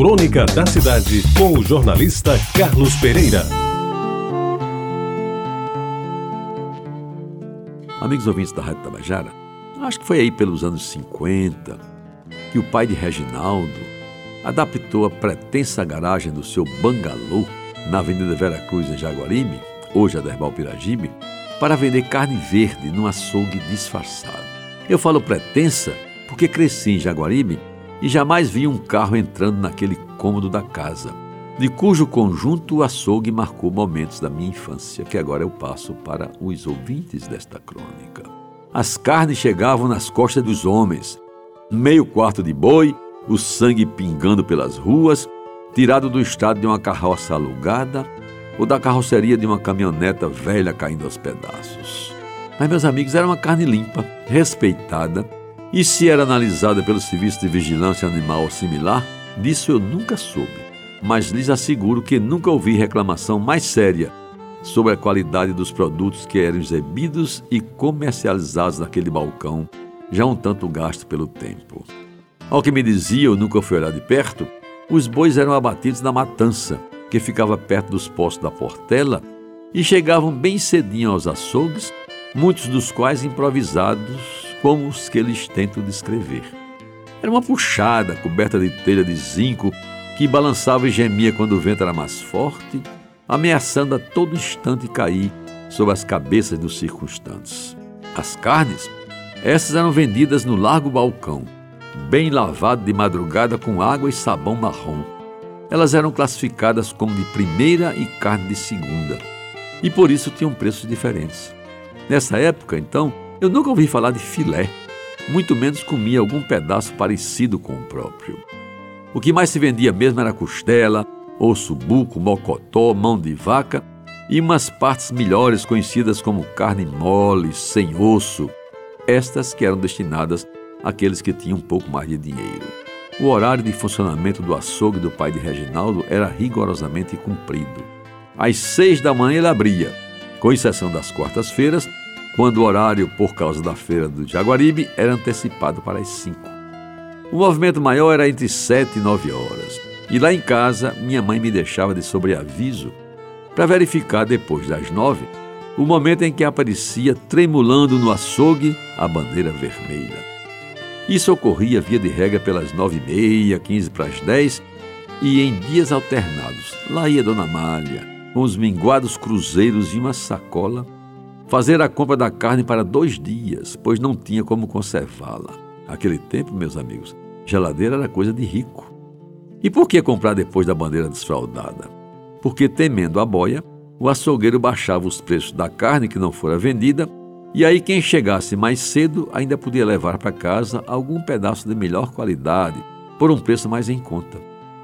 Crônica da Cidade, com o jornalista Carlos Pereira. Amigos ouvintes da Rádio Tabajara, acho que foi aí pelos anos 50 que o pai de Reginaldo adaptou a pretensa garagem do seu bangalô na Avenida Vera Cruz, em Jaguaribe, hoje a Derbal Piragibe, para vender carne verde num açougue disfarçado. Eu falo pretensa porque cresci em Jaguaribe e jamais vi um carro entrando naquele cômodo da casa, de cujo conjunto o açougue marcou momentos da minha infância, que agora eu passo para os ouvintes desta crônica. As carnes chegavam nas costas dos homens, meio quarto de boi, o sangue pingando pelas ruas, tirado do estado de uma carroça alugada ou da carroceria de uma caminhoneta velha caindo aos pedaços. Mas, meus amigos, era uma carne limpa, respeitada e se era analisada pelo Serviço de Vigilância Animal ou similar, disso eu nunca soube. Mas lhes asseguro que nunca ouvi reclamação mais séria sobre a qualidade dos produtos que eram exibidos e comercializados naquele balcão, já um tanto gasto pelo tempo. Ao que me dizia, eu nunca fui olhar de perto, os bois eram abatidos na matança, que ficava perto dos postos da Portela, e chegavam bem cedinho aos açougues, muitos dos quais improvisados como os que eles tentam descrever. Era uma puxada coberta de telha de zinco que balançava e gemia quando o vento era mais forte, ameaçando a todo instante cair sobre as cabeças dos circunstantes. As carnes, essas eram vendidas no largo balcão, bem lavado de madrugada com água e sabão marrom. Elas eram classificadas como de primeira e carne de segunda, e por isso tinham preços diferentes. Nessa época, então, eu nunca ouvi falar de filé, muito menos comia algum pedaço parecido com o próprio. O que mais se vendia mesmo era costela, osso buco, mocotó, mão de vaca e umas partes melhores conhecidas como carne mole, sem osso, estas que eram destinadas àqueles que tinham um pouco mais de dinheiro. O horário de funcionamento do açougue do pai de Reginaldo era rigorosamente cumprido. Às seis da manhã ele abria, com exceção das quartas-feiras, quando o horário, por causa da feira do Jaguaribe, era antecipado para as 5. O movimento maior era entre 7 e 9 horas. E lá em casa, minha mãe me deixava de sobreaviso para verificar depois das 9 o momento em que aparecia tremulando no açougue a bandeira vermelha. Isso ocorria via de regra pelas nove e meia, quinze para as dez e em dias alternados. Lá ia Dona Malha, com os minguados cruzeiros e uma sacola fazer a compra da carne para dois dias, pois não tinha como conservá-la. Naquele tempo, meus amigos, geladeira era coisa de rico. E por que comprar depois da bandeira desfraldada? Porque, temendo a boia, o açougueiro baixava os preços da carne que não fora vendida, e aí quem chegasse mais cedo ainda podia levar para casa algum pedaço de melhor qualidade, por um preço mais em conta.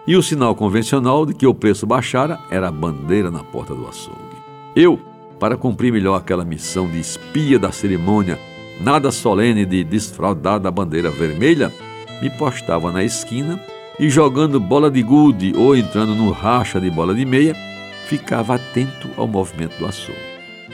E o sinal convencional de que o preço baixara era a bandeira na porta do açougue. Eu, para cumprir melhor aquela missão de espia da cerimônia, nada solene de desfraudar da bandeira vermelha, me postava na esquina e jogando bola de gude ou entrando no racha de bola de meia, ficava atento ao movimento do açougue.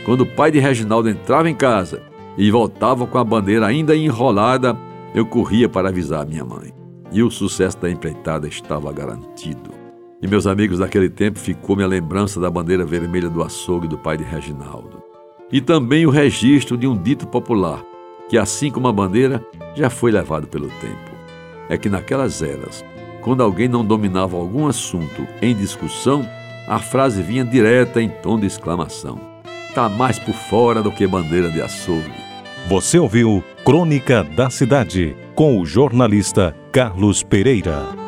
Quando o pai de Reginaldo entrava em casa e voltava com a bandeira ainda enrolada, eu corria para avisar minha mãe. E o sucesso da empreitada estava garantido. E meus amigos daquele tempo ficou minha lembrança da bandeira vermelha do açougue do pai de Reginaldo. E também o registro de um dito popular, que assim como a bandeira, já foi levado pelo tempo. É que naquelas eras, quando alguém não dominava algum assunto em discussão, a frase vinha direta em tom de exclamação. Tá mais por fora do que bandeira de açougue. Você ouviu Crônica da Cidade com o jornalista Carlos Pereira.